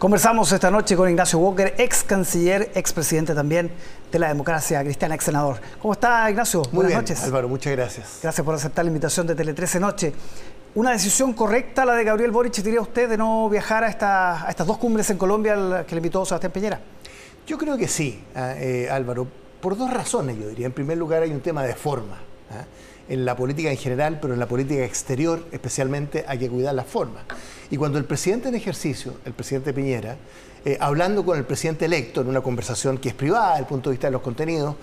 Conversamos esta noche con Ignacio Walker, ex canciller, ex presidente también de la democracia cristiana, ex senador. ¿Cómo está Ignacio? Muy Buenas noches. Álvaro, muchas gracias. Gracias por aceptar la invitación de Tele 13 Noche. ¿Una decisión correcta la de Gabriel Boric, diría usted, de no viajar a, estas dos cumbres en Colombia que le invitó Sebastián Piñera? Yo creo que sí, ah, eh, Álvaro, por dos razones, yo diría. En primer lugar, hay un tema de forma. ¿ah? En la política en general, pero en la política exterior especialmente hay que cuidar las formas. Y cuando el presidente en ejercicio, el presidente Piñera, eh, hablando con el presidente electo en una conversación que es privada desde el punto de vista de los contenidos,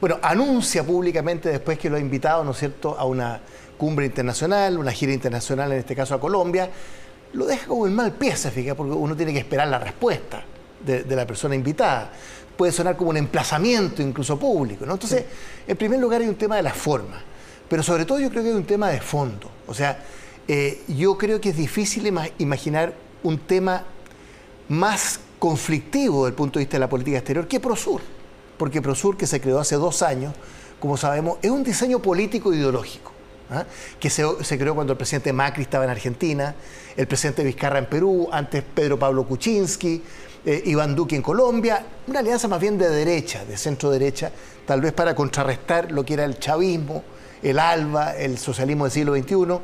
bueno, anuncia públicamente después que lo ha invitado, ¿no es cierto?, a una cumbre internacional, una gira internacional, en este caso a Colombia, lo deja como en mal pie, se fija, porque uno tiene que esperar la respuesta de, la persona invitada. Puede sonar como un emplazamiento incluso público, ¿no? Entonces, en primer lugar hay un tema de la forma. Pero sobre todo yo creo que hay un tema de fondo. O sea, eh, yo creo que es difícil imaginar un tema más conflictivo desde el punto de vista de la política exterior que Prosur. Porque Prosur, que se creó hace dos años, como sabemos, es un diseño político ideológico. ¿ah? que se, creó cuando el presidente Macri estaba en Argentina, el presidente Vizcarra en Perú, antes Pedro Pablo Kuczynski, eh, Iván Duque en Colombia, una alianza más bien de derecha, de centro derecha, tal vez para contrarrestar lo que era el chavismo el ALBA, el socialismo del siglo XXI.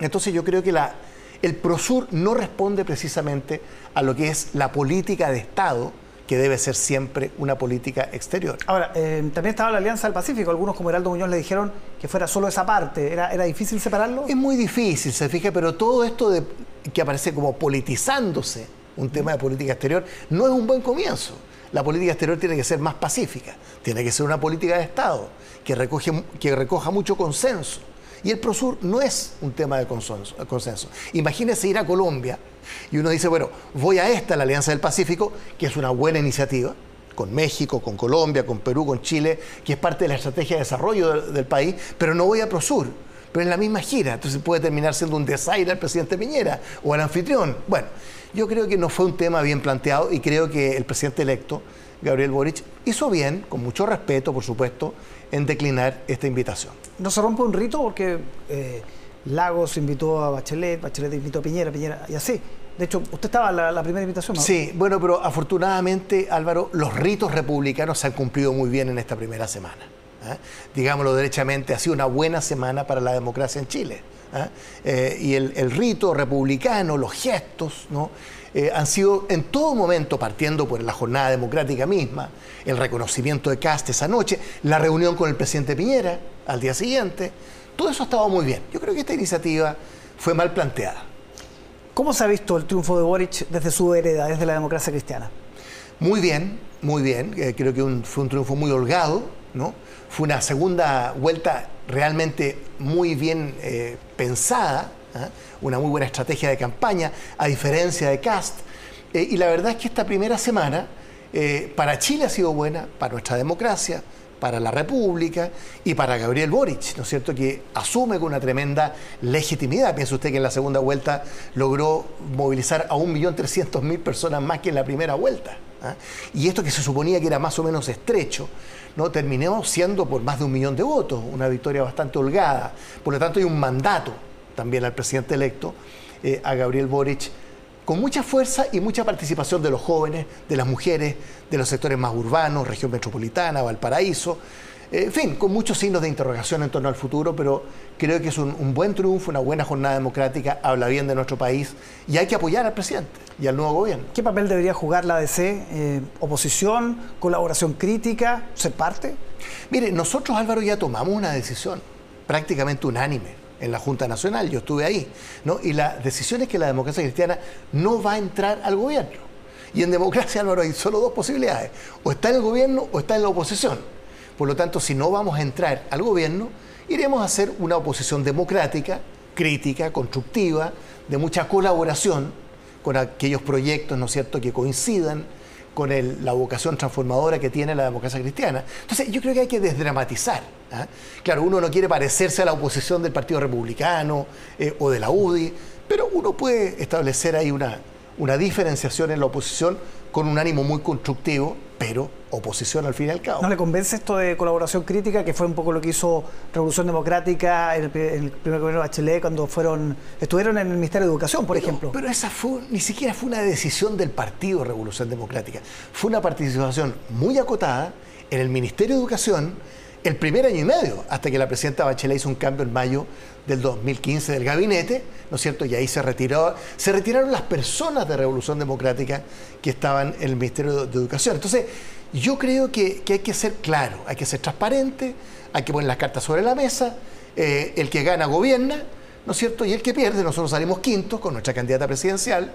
Entonces yo creo que la, el PROSUR no responde precisamente a lo que es la política de Estado, que debe ser siempre una política exterior. Ahora, eh, también estaba la Alianza del Pacífico. Algunos, como Heraldo Muñoz, le dijeron que fuera solo esa parte. ¿Era, era difícil separarlo? Es muy difícil, se fija, pero todo esto de, que aparece como politizándose un tema de política exterior no es un buen comienzo la política exterior tiene que ser más pacífica, tiene que ser una política de Estado que, recoja mucho consenso. Y el Prosur no es un tema de consenso. Imagínese ir a Colombia y uno dice, bueno, voy a esta, la Alianza del Pacífico, que es una buena iniciativa, con México, con Colombia, con Perú, con Chile, que es parte de la estrategia de desarrollo del, país, pero no voy a Prosur, pero en la misma gira, entonces puede terminar siendo un desaire al presidente Piñera o al anfitrión. Bueno, yo creo que no fue un tema bien planteado y creo que el presidente electo, Gabriel Boric, hizo bien, con mucho respeto, por supuesto, en declinar esta invitación. ¿No se rompe un rito porque eh, Lagos invitó a Bachelet, Bachelet invitó a Piñera, Piñera, y así? De hecho, usted estaba en la, primera invitación, ¿no? Sí, bueno, pero afortunadamente, Álvaro, los ritos republicanos se han cumplido muy bien en esta primera semana. ¿Eh? Digámoslo derechamente, ha sido una buena semana para la democracia en Chile. ¿ah? Eh, y el, rito republicano, los gestos, ¿no? Eh, han sido en todo momento, partiendo por la jornada democrática misma, el reconocimiento de Cast esa noche, la reunión con el presidente Piñera al día siguiente, todo eso ha estado muy bien. Yo creo que esta iniciativa fue mal planteada. ¿Cómo se ha visto el triunfo de Boric desde su hereda, desde la democracia cristiana? Muy bien, muy bien. Eh, creo que fue un triunfo muy holgado, ¿no? Fue una segunda vuelta realmente muy bien eh, pensada, ¿ah? una muy buena estrategia de campaña, a diferencia de Cast. Eh, y la verdad es que esta primera semana eh, para Chile ha sido buena, para nuestra democracia, para la República y para Gabriel Boric, ¿no es cierto?, que asume con una tremenda legitimidad. Piensa usted que en la segunda vuelta logró movilizar a 1.300.000 personas más que en la primera vuelta. ¿Ah? Y esto que se suponía que era más o menos estrecho, ¿no? terminó siendo por más de un millón de votos, una victoria bastante holgada. Por lo tanto, hay un mandato también al presidente electo, eh, a Gabriel Boric, con mucha fuerza y mucha participación de los jóvenes, de las mujeres, de los sectores más urbanos, región metropolitana, Valparaíso, en fin, con muchos signos de interrogación en torno al futuro, pero creo que es un, buen triunfo, una buena jornada democrática, habla bien de nuestro país y hay que apoyar al presidente y al nuevo gobierno. ¿Qué papel debería jugar la ADC? Eh, ¿Oposición? ¿Colaboración crítica? ¿Ser parte? Mire, nosotros Álvaro ya tomamos una decisión prácticamente unánime en la Junta Nacional, yo estuve ahí, ¿no? y la decisión es que la democracia cristiana no va a entrar al gobierno. Y en democracia, Álvaro, hay solo dos posibilidades, o está en el gobierno o está en la oposición. Por lo tanto, si no vamos a entrar al gobierno, iremos a hacer una oposición democrática, crítica, constructiva, de mucha colaboración con aquellos proyectos, ¿no es cierto?, que coincidan con la vocación transformadora que tiene la democracia cristiana. Entonces, yo creo que hay que desdramatizar. ¿ah? Claro, uno no quiere parecerse a la oposición del Partido Republicano eh, o de la UDI, pero uno puede establecer ahí una, una diferenciación en la oposición con un ánimo muy constructivo, pero oposición al fin y al cabo. ¿No le convence esto de colaboración crítica, que fue un poco lo que hizo Revolución Democrática en el, primer gobierno de Bachelet cuando fueron, estuvieron en el Ministerio de Educación, por ejemplo? Pero esa fue, ni siquiera fue una decisión del partido Revolución Democrática, fue una participación muy acotada en el Ministerio de Educación el primer año y medio, hasta que la presidenta Bachelet hizo un cambio en mayo del 2015 del gabinete, ¿no es cierto? Y ahí se retiró, se retiraron las personas de Revolución Democrática que estaban en el Ministerio de Educación. Entonces, yo creo que, hay que ser claro, hay que ser transparente, hay que poner las cartas sobre la mesa, eh, el que gana gobierna, ¿no es cierto? Y el que pierde, nosotros salimos quintos con nuestra candidata presidencial,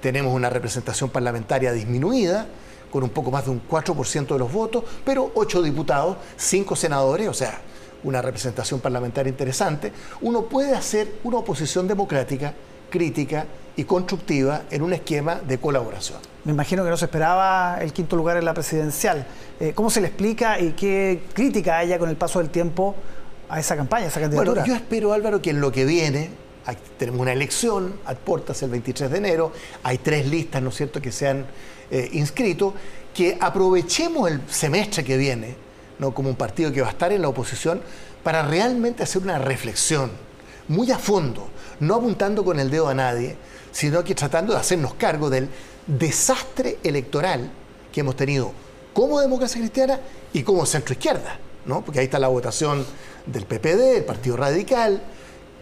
tenemos una representación parlamentaria disminuida, con un poco más de un 4% de los votos, pero 8 diputados, 5 senadores, o sea, una representación parlamentaria interesante, uno puede hacer una oposición democrática, crítica y constructiva en un esquema de colaboración. Me imagino que no se esperaba el quinto lugar en la presidencial. Eh, ¿Cómo se le explica y qué crítica haya con el paso del tiempo a esa campaña, a esa candidatura? Bueno, yo espero, Álvaro, que en lo que viene, tenemos una elección a puertas el 23 de enero, hay tres listas, ¿no es cierto?, que se han eh, inscrito, que aprovechemos el semestre que viene, ¿no? como un partido que va a estar en la oposición, para realmente hacer una reflexión muy a fondo, no apuntando con el dedo a nadie, sino que tratando de hacernos cargo del desastre electoral que hemos tenido como democracia cristiana y como centro izquierda, ¿no? porque ahí está la votación del PPD, el Partido Radical,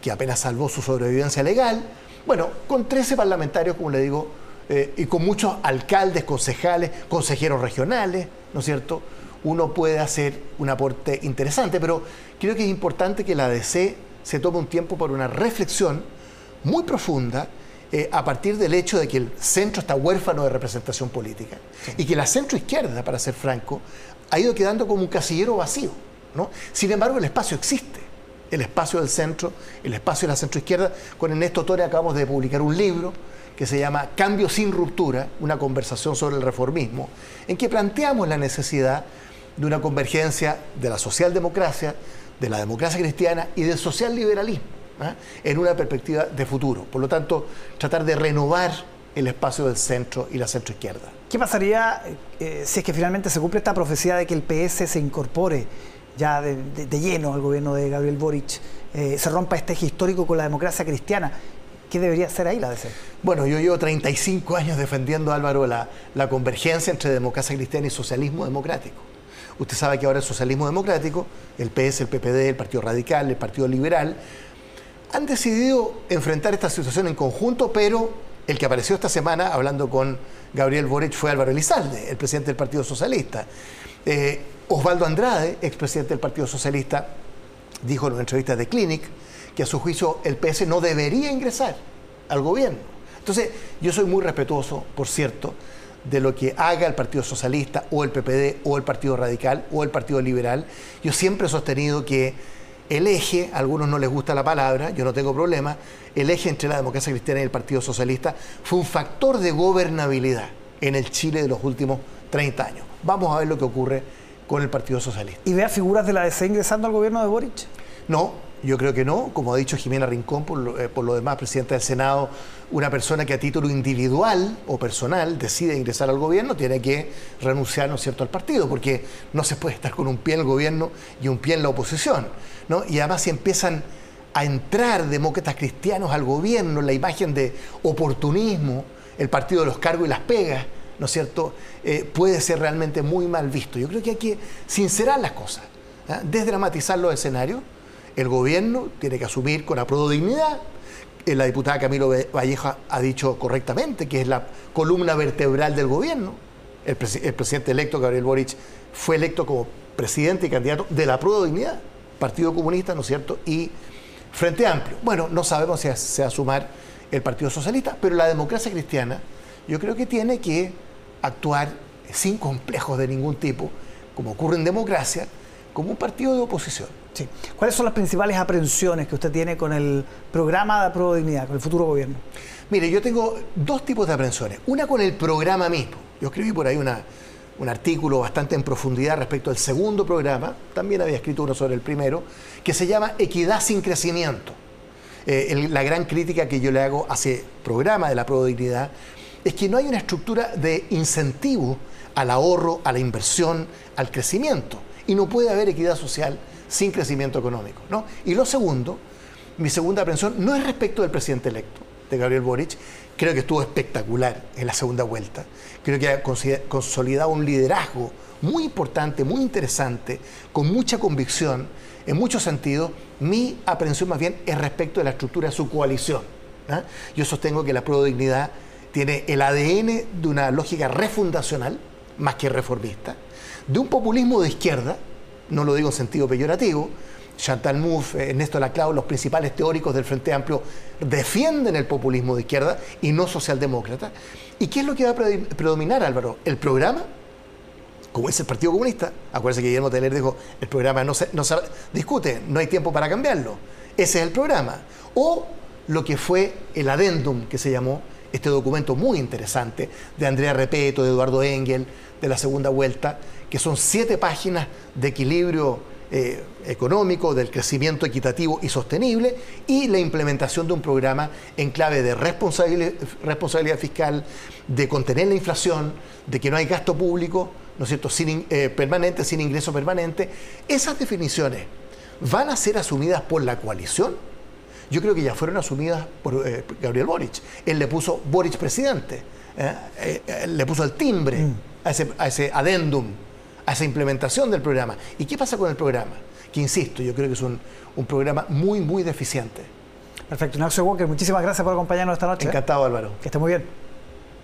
que apenas salvó su sobrevivencia legal, bueno, con 13 parlamentarios, como le digo, eh, y con muchos alcaldes, concejales, consejeros regionales, ¿no es cierto? Uno puede hacer un aporte interesante, pero creo que es importante que la ADC se tome un tiempo para una reflexión muy profunda eh, a partir del hecho de que el centro está huérfano de representación política y que la centro izquierda, para ser franco, ha ido quedando como un casillero vacío. ¿no? Sin embargo, el espacio existe. El espacio del centro, el espacio de la centro izquierda. Con Ernesto Torre acabamos de publicar un libro que se llama Cambio sin ruptura, una conversación sobre el reformismo, en que planteamos la necesidad de una convergencia de la socialdemocracia, de la democracia cristiana y del socialliberalismo ¿ah? en una perspectiva de futuro. Por lo tanto, tratar de renovar el espacio del centro y la centroizquierda. ¿Qué pasaría eh, si es que finalmente se cumple esta profecía de que el PS se incorpore ya de, lleno al gobierno de Gabriel Boric, eh, se rompa este eje histórico con la democracia cristiana? ¿Qué debería hacer ahí la DC? Bueno, yo llevo 35 años defendiendo, Álvaro, la, la convergencia entre democracia cristiana y socialismo democrático. Usted sabe que ahora el socialismo democrático, el PS, el PPD, el Partido Radical, el Partido Liberal, han decidido enfrentar esta situación en conjunto, pero el que apareció esta semana hablando con Gabriel Boric fue Álvaro Elizalde, el presidente del Partido Socialista. Eh, Osvaldo Andrade, expresidente del Partido Socialista, dijo en una entrevista de Clinic que a su juicio el PS no debería ingresar al gobierno. Entonces, yo soy muy respetuoso, por cierto, de lo que haga el Partido Socialista o el PPD o el Partido Radical o el Partido Liberal. Yo siempre he sostenido que el eje, a algunos no les gusta la palabra, yo no tengo problema, el eje entre la democracia cristiana y el Partido Socialista fue un factor de gobernabilidad en el Chile de los últimos 30 años. Vamos a ver lo que ocurre con el Partido Socialista. ¿Y vea figuras de la DC ingresando al gobierno de Boric? No, yo creo que no. Como ha dicho Jimena Rincón, por lo, eh, demás, presidenta del Senado, una persona que a título individual o personal decide ingresar al gobierno tiene que renunciar, ¿no es cierto?, al partido, porque no se puede estar con un pie en el gobierno y un pie en la oposición. ¿no? Y además si empiezan a entrar demócratas cristianos al gobierno, la imagen de oportunismo, el partido de los cargos y las pegas, ¿no es cierto?, eh, puede ser realmente muy mal visto. Yo creo que hay que sincerar las cosas, ¿ah? desdramatizar los escenarios el gobierno tiene que asumir con aprodo dignidad. Eh, la diputada Camilo Valleja ha dicho correctamente que es la columna vertebral del gobierno. El, presidente electo, Gabriel Boric, fue electo como presidente y candidato de la de dignidad, Partido Comunista, ¿no es cierto? Y Frente Amplio. Bueno, no sabemos si se va a sumar el Partido Socialista, pero la democracia cristiana yo creo que tiene que actuar sin complejos de ningún tipo, como ocurre en democracia, como un partido de oposición. Sí. ¿Cuáles son las principales aprensiones que usted tiene con el programa de Apruebo Dignidad, con el futuro gobierno? Mire, yo tengo dos tipos de aprensiones. Una con el programa mismo. Yo escribí por ahí un artículo bastante en profundidad respecto al segundo programa, también había escrito uno sobre el primero, que se llama Equidad sin crecimiento. Eh, la gran crítica que yo le hago a ese programa de la Pro Dignidad es que no hay una estructura de incentivo al ahorro, a la inversión, al crecimiento. Y no puede haber equidad social sin crecimiento económico. ¿no? Y lo segundo, mi segunda aprensión no es respecto del presidente electo, de Gabriel Boric. Creo que estuvo espectacular en la segunda vuelta. Creo que ha consolidado un liderazgo muy importante, muy interesante, con mucha convicción. En muchos sentidos, mi aprensión más bien es respecto de la estructura de su coalición. ¿ah? Yo sostengo que la Pro Dignidad tiene el ADN de una lógica refundacional, más que reformista, de un populismo de izquierda, no lo digo en sentido peyorativo, Chantal Mouffe, Ernesto Laclau, los principales teóricos del Frente Amplio defienden el populismo de izquierda y no socialdemócrata. ¿Y qué es lo que va a predominar, Álvaro? ¿El programa? Como es el Partido Comunista. Acuérdense que Guillermo Teller dijo, el programa no se, no se discute, no hay tiempo para cambiarlo. Ese es el programa. O lo que fue el adendum que se llamó este documento muy interesante de Andrea Repeto, de Eduardo Engel, de la segunda vuelta, que son siete páginas de equilibrio eh, económico, del crecimiento equitativo y sostenible y la implementación de un programa en clave de responsabilidad, fiscal, de contener la inflación, de que no hay gasto público, ¿no es cierto?, sin, eh, permanente, sin ingreso permanente. Esas definiciones van a ser asumidas por la coalición yo creo que ya fueron asumidas por eh, Gabriel Boric. Él le puso Boric presidente, ¿eh? Eh, le puso el timbre mm. a, ese, a ese adendum, a esa implementación del programa. ¿Y qué pasa con el programa? Que insisto, yo creo que es un, un programa muy, muy deficiente. Perfecto. Ignacio Walker, muchísimas gracias por acompañarnos esta noche. Encantado, Álvaro. Que esté muy bien.